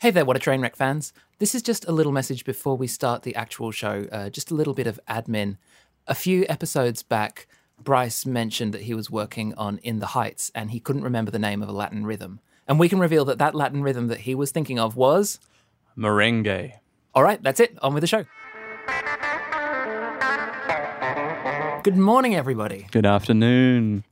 Hey there, What a Train Wreck fans. This is just a little message before we start the actual show, uh, just a little bit of admin. A few episodes back, Bryce mentioned that he was working on In the Heights and he couldn't remember the name of a Latin rhythm. And we can reveal that that Latin rhythm that he was thinking of was. Merengue. All right, that's it. On with the show. Good morning, everybody. Good afternoon.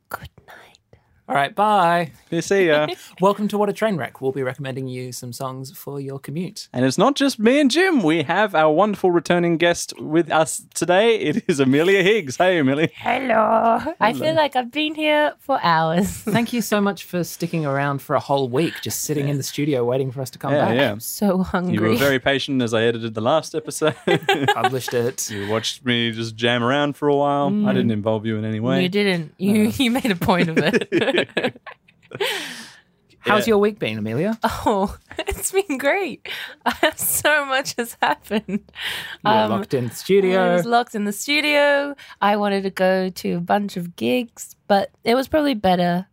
Good night. All right, bye. See ya. Welcome to What a Train Wreck. We'll be recommending you some songs for your commute. and it's not just me and Jim. We have our wonderful returning guest with us today. It is Amelia Higgs. Hey, Amelia. Hello. I feel like I've been here for hours. Thank you so much for sticking around for a whole week, just sitting in the studio waiting for us to come Yeah, back. yeah. so hungry. You were very patient as I edited the last episode. Published it. you watched me just jam around for a while. I mm. didn't involve you in any way. You didn't. You you made a point of it. How's Yeah. your week been, Amelia? oh, it's been great. so much has happened. You were Um, locked in the I studio. was locked in the studio. I wanted to go to a bunch of gigs, but it was probably better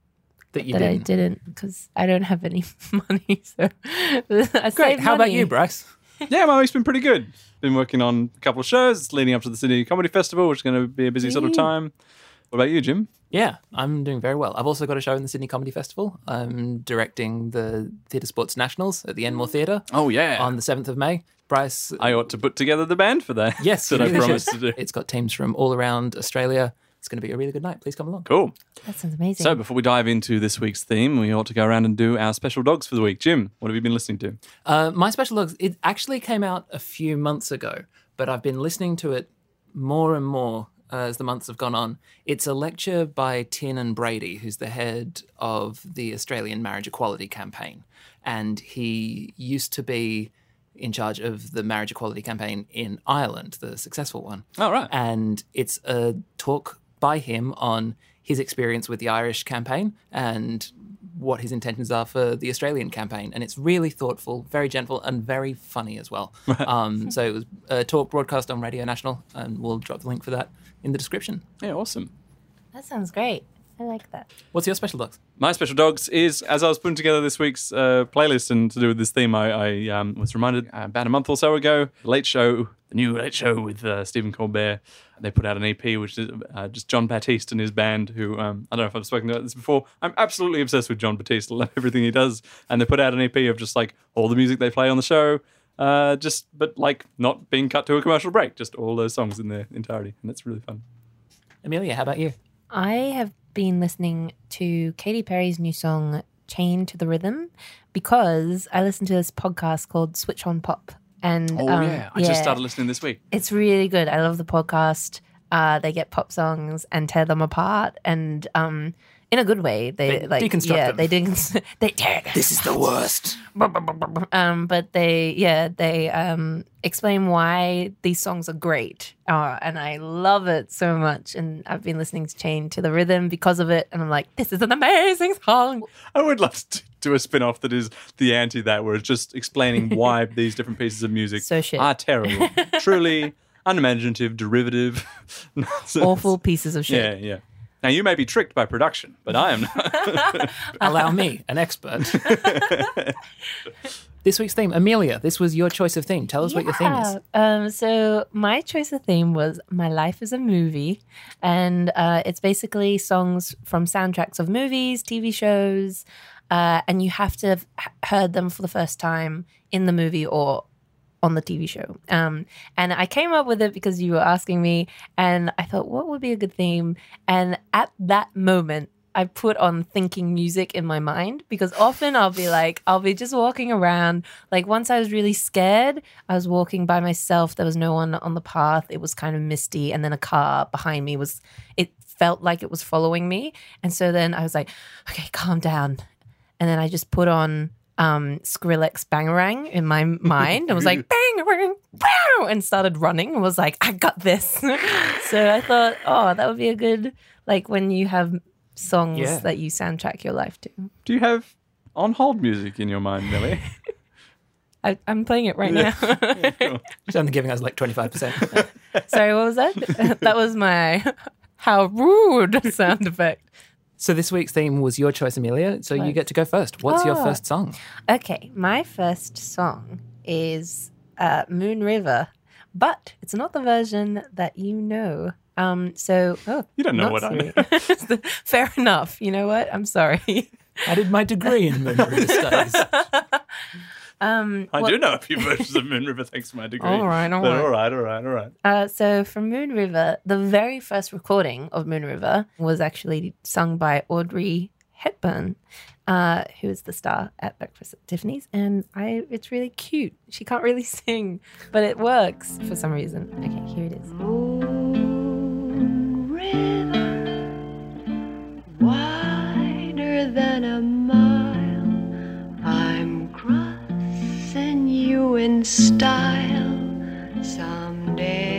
that you that I didn't. didn't because I don't have any money. So I Great. saved How about money. you, Bryce? yeah, my week's been pretty good. Been working on a couple of shows. It's leading up to the Sydney Comedy Festival, which is going to be a busy sort of time. What about you, Jim? Yeah, I'm doing very well. I've also got a show in the Sydney Comedy Festival. I'm directing the Theatre Sports Nationals at the Enmore Theatre Oh, yeah. on the 7th of May. Bryce, I ought to put together the band for that. yes, that I really promised to do. It's got teams from all around Australia. It's going to be a really good night. Please come along. Cool. That sounds amazing. So before we dive into this week's theme, we ought to go around and do our special dogs for the week. Jim, what have you been listening to? Uh, my special dogs, it actually came out a few months ago, but I've been listening to it more and more uh, as the months have gone on. It's a lecture by Tiernan Brady, who's the head of the Australian Marriage Equality Campaign. And he used to be in charge of the marriage equality campaign in Ireland, the successful one. Oh, right. And it's a talk by him on his experience with the Irish campaign and what his intentions are for the Australian campaign. And it's really thoughtful, very gentle, and very funny as well. Um, so it was a talk broadcast on Radio National, and we'll drop the link for that in the description. Yeah, awesome. that sounds great. I like that. What's your special dogs? My special dogs is as I was putting together this week's uh, playlist and to do with this theme, I, I um, was reminded uh, about a month or so ago, Late Show, the new Late Show with uh, Stephen Colbert. They put out an EP, which is uh, just Jon Batiste and his band. Who um, I don't know if I've spoken about this before. I'm absolutely obsessed with Jon Batiste. I love everything he does, and they put out an EP of just like all the music they play on the show. Uh, just but like not being cut to a commercial break, just all those songs in their entirety, and it's really fun. Amelia, how about you? I have been listening to Katy Perry's new song "Chain to the Rhythm" because I listened to this podcast called Switch on Pop, and Oh um, yeah, I just started listening this week. It's really good. I love the podcast. Uh, they get pop songs and tear them apart, and um, in a good way. They, They like deconstruct yeah, them. they decon- they tear them. This is the worst. um, but they yeah they um explain why these songs are great, uh, and I love it so much. And I've been listening to Chain to the Rhythm because of it, and I'm like, this is an amazing song. I would love to do a spin off that is the anti that, where it's just explaining why these different pieces of music So are terrible. Truly unimaginative, derivative. Awful pieces of shit. Yeah, yeah. Now, you may be tricked by production, but I am not. Allow me, an expert. this week's theme, Amelia, this was your choice of theme. Tell us what your theme is. Um, so my choice of theme was "My Life is a Movie," and uh, it's basically songs from soundtracks of movies, TV shows, uh, and you have to have heard them for the first time in the movie or on the TV show. Um, and I came up with it because you were asking me, and I thought, what would be a good theme? And at that moment, I put on thinking music in my mind because often I'll be like, I'll be just walking around. Like once I was really scared, I was walking by myself. There was no one on the path. It was kind of misty. And then a car behind me was, it felt like it was following me. And so then I was like, okay, calm down. And then I just put on um, Skrillex Bangarang in my mind. I was like, Bangarang, wow, and started running and was like, I got this. so I thought, oh, that would be a good, like when you have songs Yeah. that you soundtrack your life to. do you have on hold music in your mind, Millie? I, I'm playing it right now. She's only giving us like 25%. Sorry, what was that? that was my how rude sound effect. So this week's theme was your choice, Amelia. So you get to go first. What's your Oh. first song? Okay, my first song is uh, Moon River, but it's not the version that you know. Um, so oh, You don't know not what I know. Fair enough. You know what? I'm sorry. I did my degree in Moon River Studies. Um, I well- do know a few versions of Moon River thanks to my degree. All right, all But right. all right, all right, all right. Uh, so from Moon River, the very first recording of Moon River was actually sung by Audrey Hepburn, uh, who is the star at Breakfast at Tiffany's, and I it's really cute. She can't really sing, but it works for some reason. Okay, here it is. Moon River, wider than a in style someday.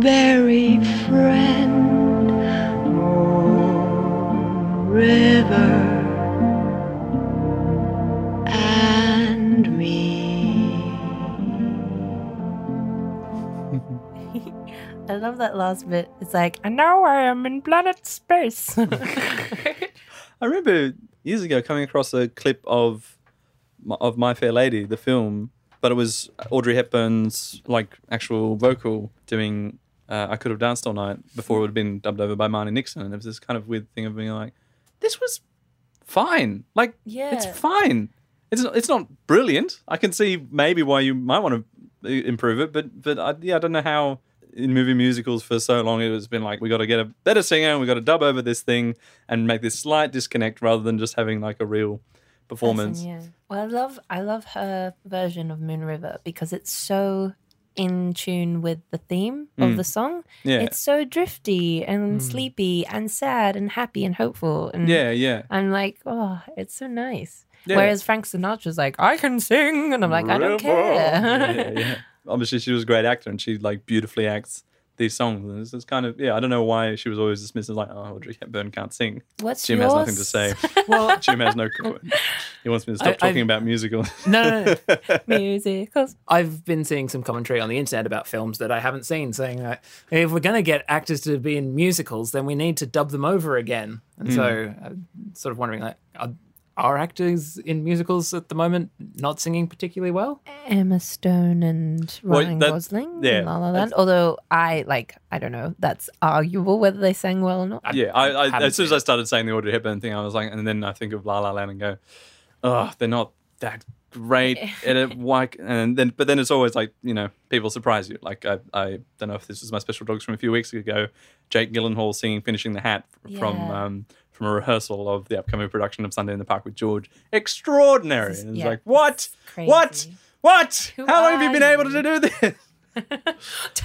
Huckleberry friend, Moon River, and me. I love that last bit. It's like I know I am in planet space. I remember years ago coming across a clip of of My Fair Lady, the film, but it was Audrey Hepburn's like actual vocal doing uh, "I Could Have Danced All Night" before it would have been dubbed over by Marni Nixon, and it was this kind of weird thing of being like, "This was fine, like it's fine. It's not, it's not brilliant. I can see maybe why you might want to improve it, but but I, yeah, I don't know how." In movie musicals for so long, it has been like we got to get a better singer, and we got to dub over this thing and make this slight disconnect rather than just having like a real performance. Yeah. Well, I love I love her version of Moon River because it's so in tune with the theme of the song. Mm. Yeah. Mm. It's so drifty and sleepy and sad and happy and hopeful. And Yeah, yeah. I'm like, oh, it's so nice. Yeah. Whereas Frank Sinatra's like, I can sing, and I'm like, I don't care. yeah, yeah. Obviously, she was a great actor, and she like beautifully acts these songs. And it's, it's kind of yeah. I don't know why she was always dismissed as like, oh, Audrey Hepburn can't sing. What's Jim yours? has nothing to say. Well, Jim has no. He wants me to stop I- talking I- about musicals. no, no, no. Musicals. I've been seeing some commentary on the internet about films that I haven't seen, saying that if we're going to get actors to be in musicals, then we need to dub them over again. And so, I'm sort of wondering, like, are, are actors in musicals at the moment not singing particularly well? Emma Stone and Well, Ryan that- Gosling yeah, in La La Land. Although I like, I don't know, that's arguable whether they sang well or not. yeah, I, I as soon as I started saying the Audrey Hepburn thing, I was like, and then I think of La La Land and go, oh, they're not that great at it. Why? And then, but then it's always like, you know, people surprise you. Like I, I don't know if this was my special dogs from a few weeks ago. Jake Gyllenhaal singing "Finishing the Hat" from Yeah. um, from a rehearsal of the upcoming production of Sunday in the Park with George. Extraordinary. Is- And it's yeah, like, what? What? What? Who How long have you been able to do this?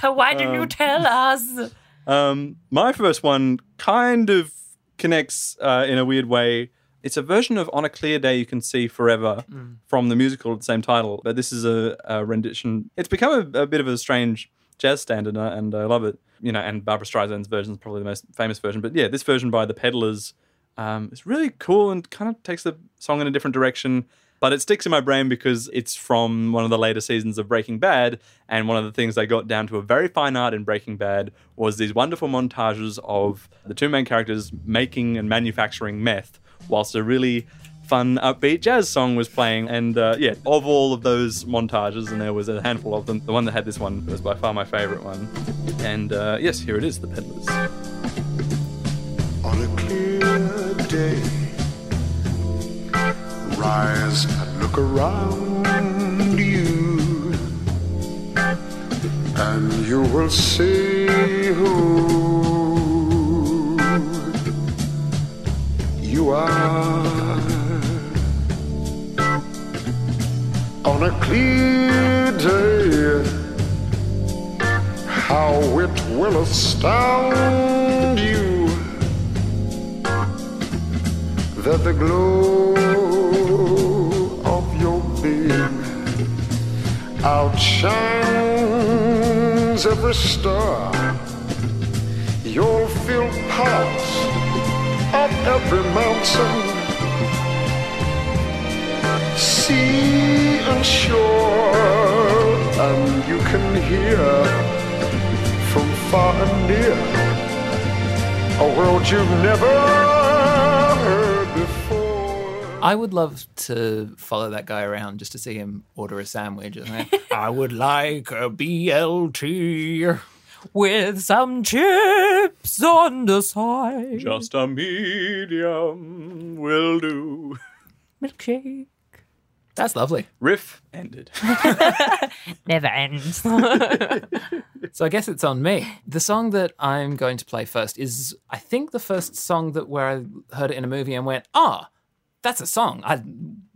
Why didn't you tell us? Um, my first one kind of connects uh, in a weird way. It's a version of "On a Clear Day You Can See Forever" from the musical of the same title, but this is a, a rendition. It's become a, a bit of a strange jazz standard, uh, and I love it. You know, and Barbara Streisand's version is probably the most famous version, but yeah, this version by the Peddlers um, is really cool and kind of takes the song in a different direction. But it sticks in my brain because it's from one of the later seasons of Breaking Bad. And one of the things they got down to a very fine art in Breaking Bad was these wonderful montages of the two main characters making and manufacturing meth whilst a really fun, upbeat jazz song was playing. And uh, yeah, of all of those montages, and there was a handful of them, the one that had this one was by far my favorite one. And uh, yes, here it is The Peddlers. Day. Rise and look around you, and you will see who you are. On a clear day, how it will astound you that the glow of your being outshines every star. You'll feel parts of every mountain, sea and shore, and you can hear from far and near a world you've never. I would love to follow that guy around just to see him order a sandwich. And then, I would like a BLT. With some chips on the side. Just a medium will do. Milkshake. That's lovely. Riff ended. Never ends. So I guess it's on me. The song that I'm going to play first is, I think, the first song that where I heard it in a movie and went, ah, that's a song. I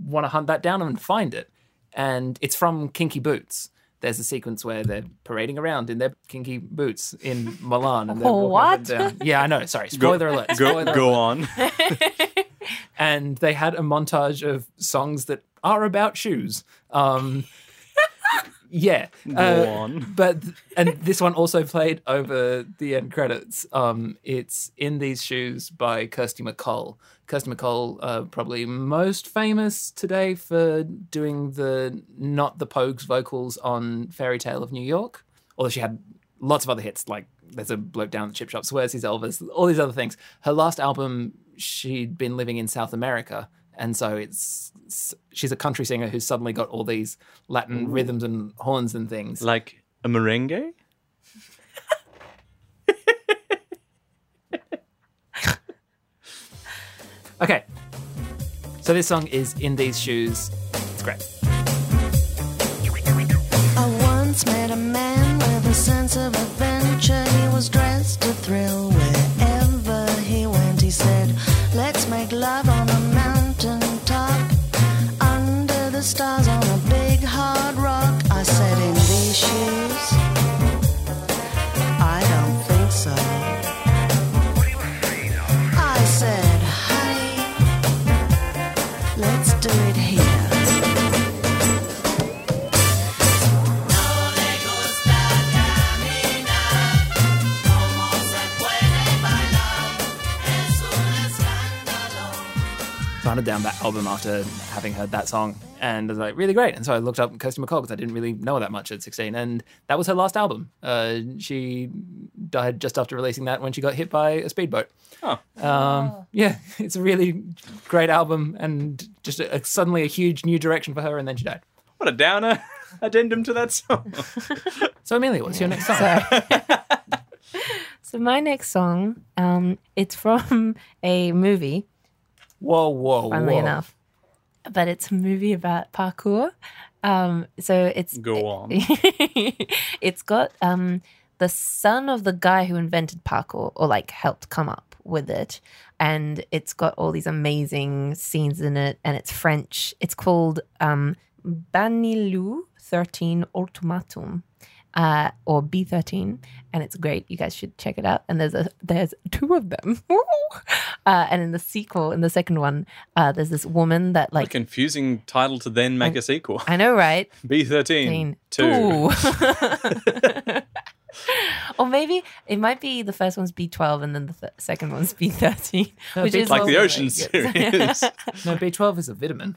want to hunt that down and find it. And it's from Kinky Boots. There's a sequence where they're parading around in their kinky boots in Milan. And they're walking up and down. Yeah, I know. Sorry. Spoiler alert. Go, Spoiler go alert. on. and they had a montage of songs that are about shoes. Um, yeah, Go Uh, on. But and this one also played over the end credits. Um, it's "In These Shoes" by Kirsty MacColl. Kirsty MacColl, uh, probably most famous today for doing the not the Pogues vocals on "Fairy Tale of New York," although she had lots of other hits like "There's a Bloke Down at the Chip Shop," "Swears He's Elvis," all these other things. Her last album, she'd been living in South America, and so it's she's a country singer who's suddenly got all these Latin rhythms and horns and things. Like a merengue? Okay. So this song is In These Shoes. It's great. Hunted down that album after having heard that song and I was like, really great. And so I looked up Kirsty MacColl because I didn't really know her that much at 16. And that was her last album. Uh, she died just after releasing that when she got hit by a speedboat. Oh. Um, yeah, it's a really great album and just a, a- suddenly a huge new direction for her. And then she died. What a downer addendum to that song. So, Amelia, what's your next song? so my next song, um, it's from a movie, Whoa, whoa, funnily whoa. enough, but it's a movie about parkour. Um, so it's Go on. it's got um, the son of the guy who invented parkour or like helped come up with it. And it's got all these amazing scenes in it. And it's French. It's called um, Banlieue 13 Ultimatum. Uh, or B13, and it's great. You guys should check it out. And there's a there's two of them. uh, and in the sequel, in the second one, uh, there's this woman that a like confusing title to then make a sequel. I know, right? B13. 2. Two. or maybe it might be the first one's B12 and then the th- second one's B13, which B- is Like the also Ocean very series. No, B12 is a vitamin.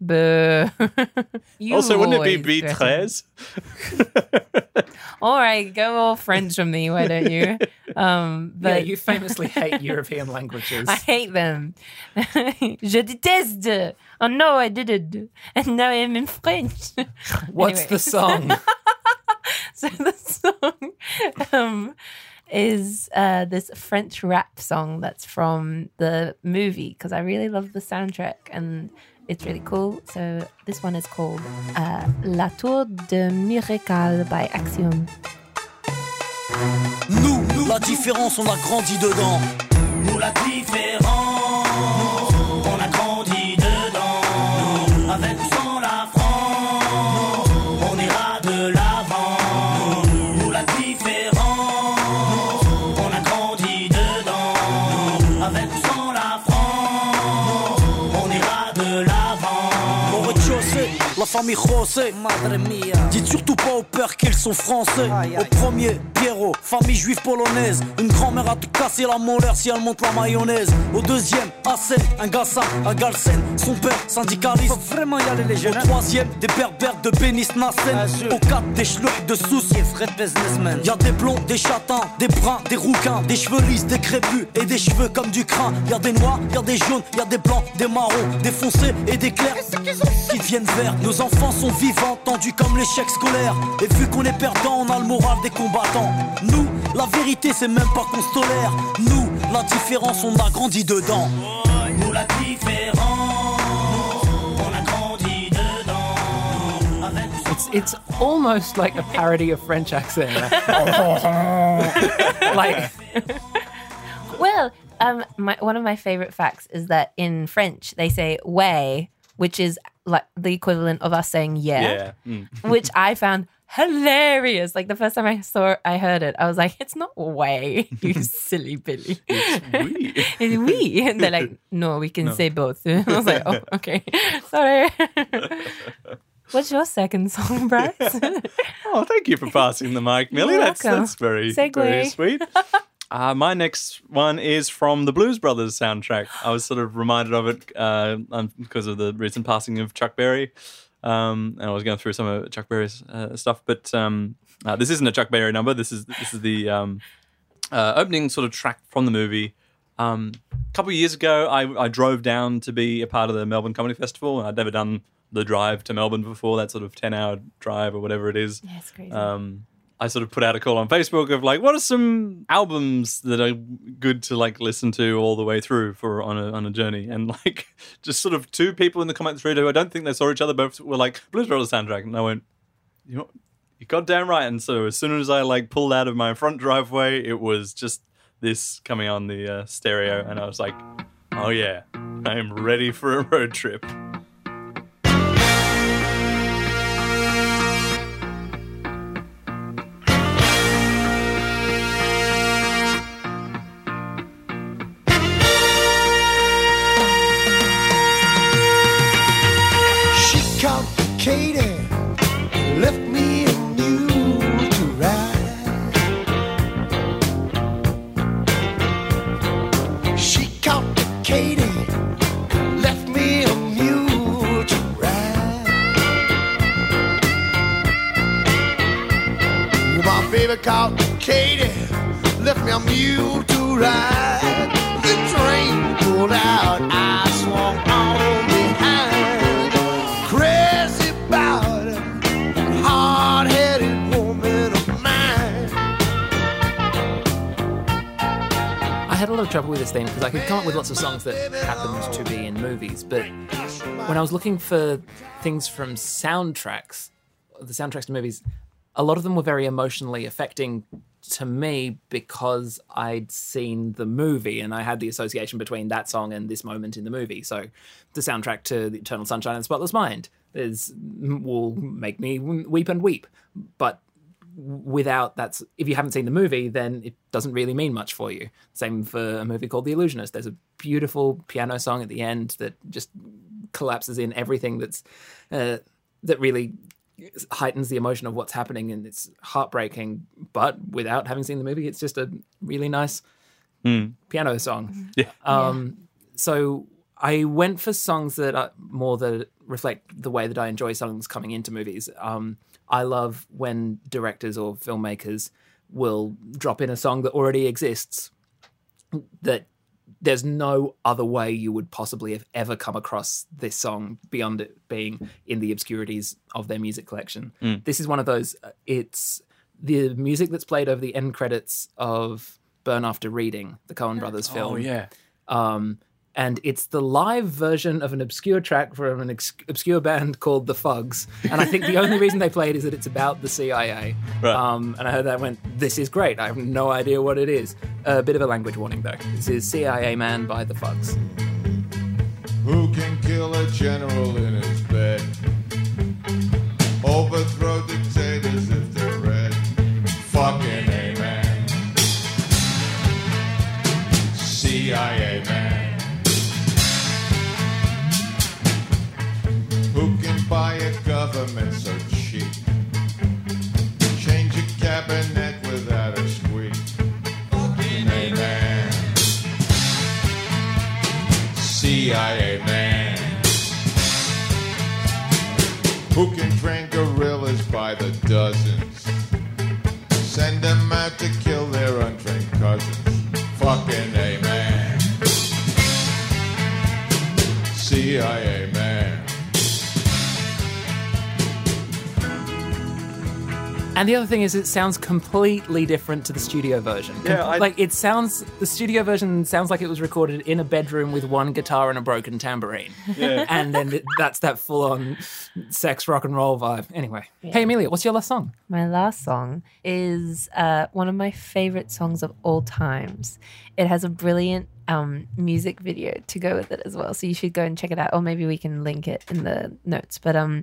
Boo. Also, wouldn't it be dress- B13? All right, go all French from me, why don't you? Um, Yeah, you famously hate European languages. I hate them. Je déteste. Oh no, I didn't. And now I'm in French. What's Anyway. the song? so the song um, is uh, this French rap song that's from the movie because I really love the soundtrack and it's really cool. So this one is called uh, La Tour de Miracle by Axiom. Nous, la différence, on a grandi dedans. Nous, la différence, famille José, madre mia. Dites surtout pas au père qu'ils sont français. Au premier, Pierrot, famille juive polonaise. Une grand-mère a te casser la molaire si elle monte la mayonnaise. Au deuxième, Hassen, un gassin, un Galsen. Son père, syndicaliste. Faut vraiment y aller les jeunes. Au troisième, des berbères de Bénis Nassen. Au quatre, des schlucks de soucis. Vrai businessman. Y a des blonds, des châtains, des bruns, des rouquins, des cheveux lisses, des crépus et des cheveux comme du crin. Y a des noirs, y a des jaunes, y a des blancs, des marrons, des foncés et des clairs qui deviennent verts. Nos enfants sont vivants, tendus comme l'échec scolaire. Et vu qu'on est perdant, on a le moral des combattants. Nous, la vérité, c'est même pas qu'on se tolère. Nous, la différence, on a grandi dedans. Nous, la différence, on a grandi dedans. Avec It's it's almost like a parody of French accent. like Well, um, my, one of my favorite facts is that in French they say "way," which is like the equivalent of us saying "yeah,", Yeah. Mm. which I found hilarious. Like the first time I saw, it, I heard it, I was like, "It's not way, you silly Billy." It's we, and they're like, "No, we can say both." I was like, "Oh, okay, sorry." What's your second song, Bryce? Oh, thank you for passing the mic, Millie. That's welcome. that's very Segue. very sweet. Uh, my next one is from the Blues Brothers soundtrack. I was sort of reminded of it uh, um, because of the recent passing of Chuck Berry, um, and I was going through some of Chuck Berry's uh, stuff. But um, uh, this isn't a Chuck Berry number. This is this is the um, uh, opening sort of track from the movie. Um, a couple of years ago, I, I drove down to be a part of the Melbourne Comedy Festival. and I'd never done the drive to Melbourne before, that sort of 10 hour drive or whatever it is. Yeah, it's crazy. I sort of put out a call on Facebook of like, what are some albums that are good to like listen to all the way through for on a on a journey? And like, just sort of two people in the comment thread who I don't think they saw each other both were like Blues Brothers soundtrack, and I went, you know, you goddamn right. And so as soon as I like pulled out of my front driveway, it was just this coming on the uh, stereo, and I was like, oh yeah, I am ready for a road trip. Trouble with this thing because I could come up with lots of songs that happened to be in movies, but when I was looking for things from soundtracks, the soundtracks to movies, a lot of them were very emotionally affecting to me because I'd seen the movie and I had the association between that song and this moment in the movie. So the soundtrack to The Eternal Sunshine the Spotless Mind is will make me weep and weep, but without that's if you haven't seen the movie then it doesn't really mean much for you. Same for a movie called the illusionist. There's a beautiful piano song at the end that just collapses in everything that's uh, that really heightens the emotion of what's happening and it's heartbreaking. But without having seen the movie it's just a really nice piano song. Yeah. um, so I went for songs that are more that reflect the way that I enjoy songs coming into movies. Um, I love when directors or filmmakers will drop in a song that already exists that there's no other way you would possibly have ever come across this song beyond it being in the obscurities of their music collection. This is one of those. uh, It's the music that's played over the end credits of Burn After Reading, the Coen Brothers film. Oh yeah. Um, and it's the live version of an obscure track from an ex- obscure band called The Fugs. And I think the only reason they play it is that it's about the CIA. Right. Um, and I heard that and went, this is great. I have no idea what it is. A bit of a language warning though. This is CIA Man by The Fugs. Who can kill a general in his bed? Overthrow dictators if they're red. Fucking amen. CIA man. Government so cheap? Change a cabinet And the other thing is, it sounds completely different to the studio version. Yeah, I- like it sounds. The studio version sounds like it was recorded in a bedroom with one guitar and a broken tambourine. Yeah. and then it, that's that full-on sex rock and roll vibe. Anyway, hey Amelia, what's your last song? My last song is uh, one of my favorite songs of all times. It has a brilliant um, music video to go with it as well, so you should go and check it out, or maybe we can link it in the notes. But um,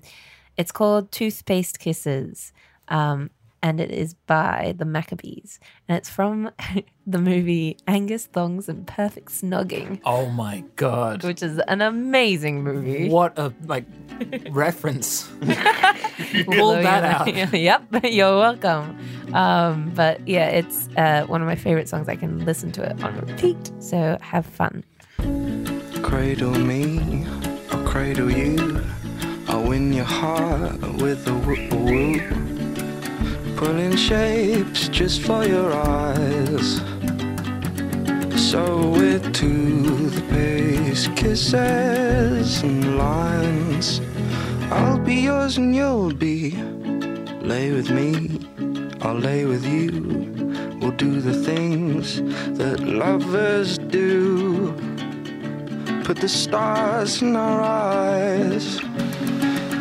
it's called "Toothpaste Kisses," um, and it is by the Maccabees, and it's from the movie Angus Thongs and Perfect Snogging, Oh my god! which is an amazing movie. What a like reference. Pull that out. yep, you're welcome. Um, but yeah, it's uh, one of my favorite songs. I can listen to it on repeat. So have fun. Cradle me, I'll cradle you. I'll win your heart with a whoop whoop. Pulling shapes just for your eyes. So with toothpaste kisses and lines. I'll be yours and you'll be. Lay with me, I'll lay with you. We'll do the things that lovers do put the stars in our eyes.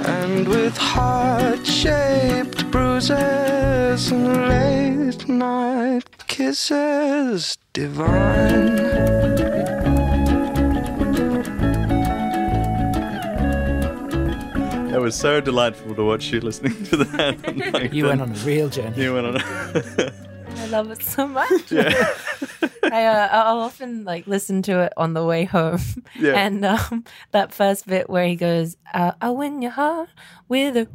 And with heart shaped bruises and late night kisses divine. It was so delightful to watch you listening to that. You went on a real journey. You went on. A, I love it so much. I, uh, I'll often like listen to it on the way home, Yeah. and um, that first bit where he goes, uh, "I'll win your heart with a."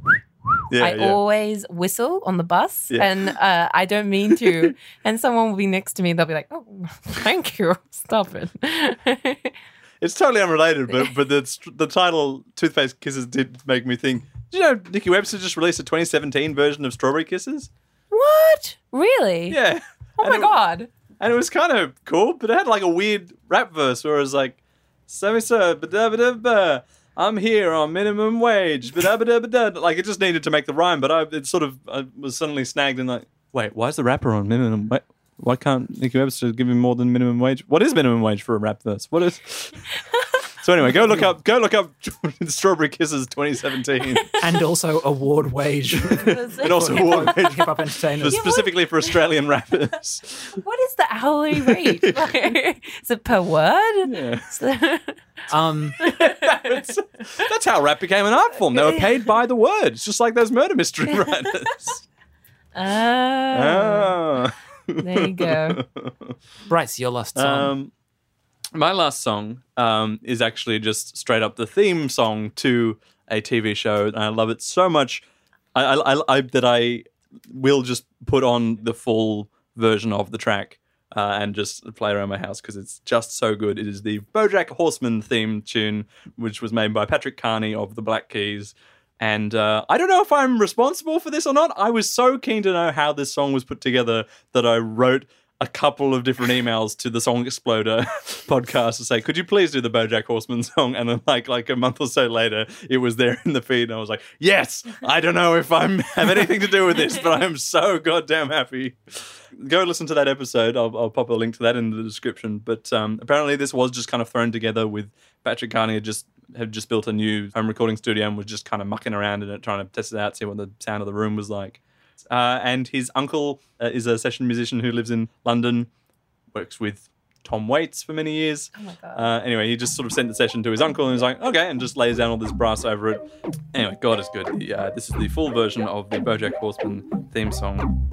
yeah, I yeah. always whistle on the bus, Yeah. and uh, I don't mean to. and someone will be next to me. They'll be like, "Oh, thank you. Stop it." It's totally unrelated, but but the the title "Toothpaste Kisses" did make me think. Did you know Nikki Webster just released a 2017 version of Strawberry Kisses? What? Really? Yeah. Oh And my it- god. And it was kind of cool, but it had like a weird rap verse where it was like, "Sammy sir, ba I'm here on minimum wage, Like it just needed to make the rhyme, but I it sort of I was suddenly snagged in like, wait, why is the rapper on minimum wage? Why can't Nikki Webster give him more than minimum wage? What is minimum wage for a rap verse? What is? so anyway, go look up, go look up Strawberry Kisses 2017, and also award wage. and also award wage Hip hop entertainers. specifically for Australian rappers. What is the hourly rate? Like, is it per word? Yeah. Um, that's, that's how rap became an art form. They were paid by the word. It's just like those murder mystery writers. Oh, oh. there you go. Bryce, your last song. Um, my last song um, is actually just straight up the theme song to a TV show, and I love it so much I, I, I, that I will just put on the full version of the track uh, and just play around my house because it's just so good. It is the BoJack Horseman theme tune, which was made by Patrick Carney of the Black Keys. And uh, I don't know if I'm responsible for this or not. I was so keen to know how this song was put together that I wrote a couple of different emails to the Song Exploder podcast to say, "Could you please do the BoJack Horseman song?" And then, like, like a month or so later, it was there in the feed, and I was like, "Yes, I don't know if I have anything to do with this, but I am so goddamn happy." Go listen to that episode. I'll, I'll pop a link to that in the description. But um, apparently, this was just kind of thrown together with Patrick Carney had just had just built a new home recording studio and was just kind of mucking around in it, trying to test it out, see what the sound of the room was like. Uh, and his uncle uh, is a session musician who lives in London, works with Tom Waits for many years. Oh my god. Uh, anyway, he just sort of sent the session to his uncle and was like, okay, and just lays down all this brass over it. Anyway, God is good. The, uh, this is the full version of the Bojack Horseman theme song.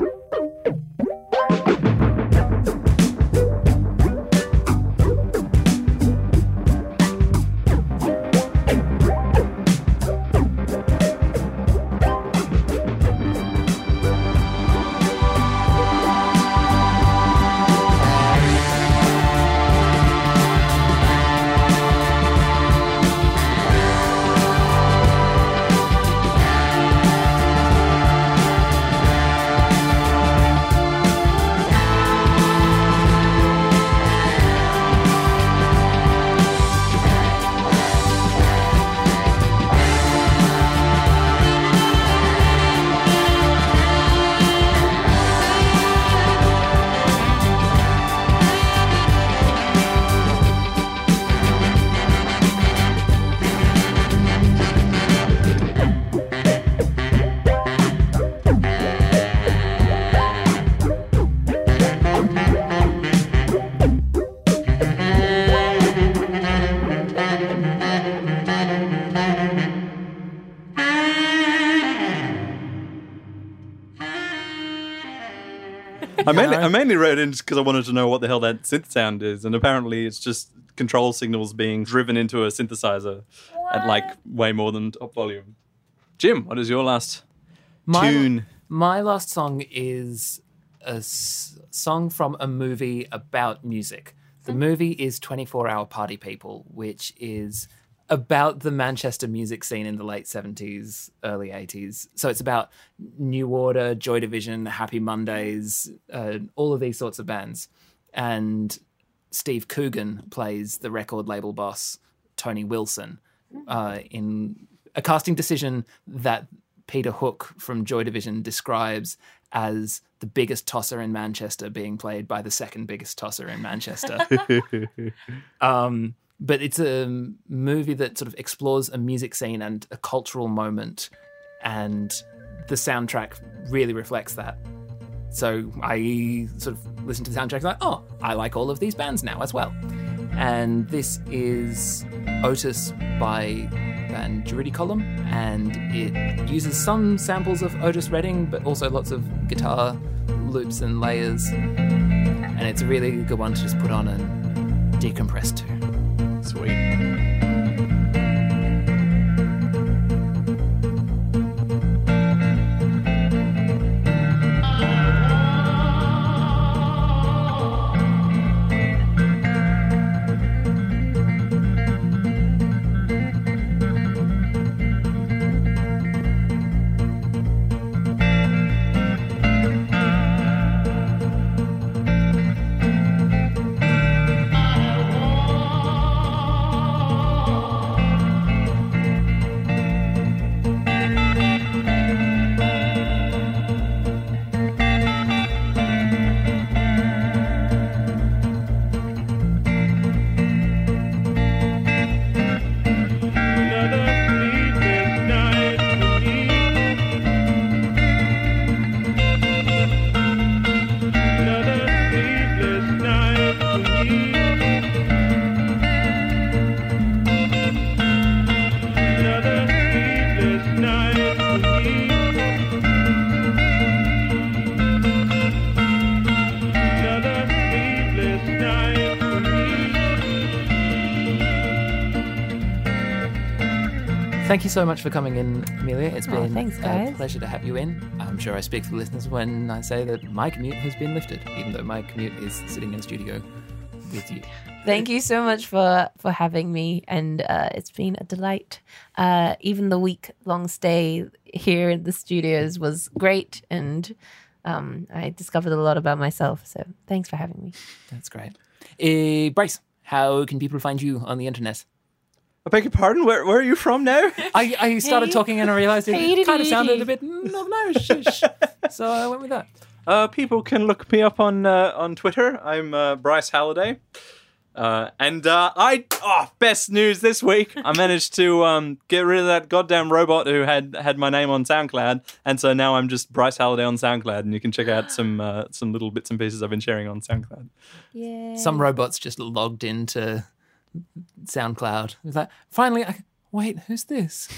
I mainly, I mainly wrote in because I wanted to know what the hell that synth sound is, and apparently it's just control signals being driven into a synthesizer at like way more than top volume. Jim, what is your last My- tune? My last song is a s- song from a movie about music. The hmm. movie is 24 Hour Party People, which is about the Manchester music scene in the late 70s, early 80s. So it's about New Order, Joy Division, Happy Mondays, uh, all of these sorts of bands. And Steve Coogan plays the record label boss, Tony Wilson, uh, in a casting decision that Peter Hook from Joy Division describes as the biggest tosser in Manchester being played by the second biggest tosser in Manchester. um, but it's a movie that sort of explores a music scene and a cultural moment, and the soundtrack really reflects that. So I sort of listen to the soundtrack like, oh, I like all of these bands now as well. And this is Otis by band Durutti Column, and it uses some samples of Otis Redding, but also lots of guitar loops and layers. And it's a really good one to just put on and decompress to. Sweet. Thank you so much for coming in, Amelia. It's Oh, been thanks, a pleasure to have you in. I'm sure I speak for the listeners when I say that my commute has been lifted, even though my commute is sitting in a studio with you. Thank you so much for for having me, and uh, it's been a delight. Uh, even the week long stay here in the studios was great, and um, I discovered a lot about myself. So thanks for having me. That's great. Uh, Bryce, how can people find you on the internet? I beg your pardon. Where where are you from now? I, I started Hey. talking and I realized it Hey, kind of sounded a bit Northern Irish. so I went with that. Uh, people can look me up on uh, on Twitter. I'm uh, Bryce Halliday. Uh, and uh, I oh best news this week. I managed to um, get rid of that goddamn robot who had had my name on SoundCloud, and so now I'm just Bryce Halliday on SoundCloud, and you can check out some uh, some little bits and pieces I've been sharing on SoundCloud. Yeah. Some robots just logged into SoundCloud. It was like, finally, I, wait, who's this?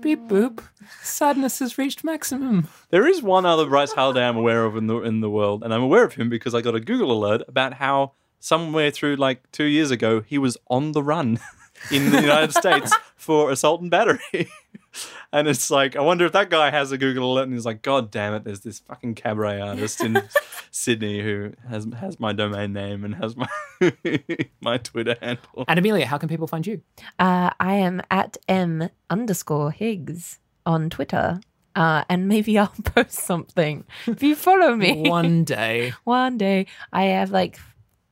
Beep boop. Sadness has reached maximum. There is one other Bryce Halliday I'm aware of in the in the world, and I'm aware of him because I got a Google alert about how somewhere through like two years ago he was on the run in the United States for assault and battery. and it's like I wonder if that guy has a Google alert and he's like, God damn it, there's this fucking cabaret artist in Sydney who has has my domain name and has my my Twitter handle. And Amelia, how can people find you? Uh, I am at m underscore Higgs on Twitter. Uh, and maybe I'll post something if you follow me. One day. One day. I have like,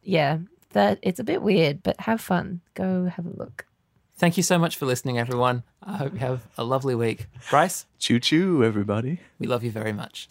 yeah, that it's a bit weird, but have fun. Go have a look. Thank you so much for listening, everyone. I hope you have a lovely week. Bryce, Choo choo, everybody. we love you very much.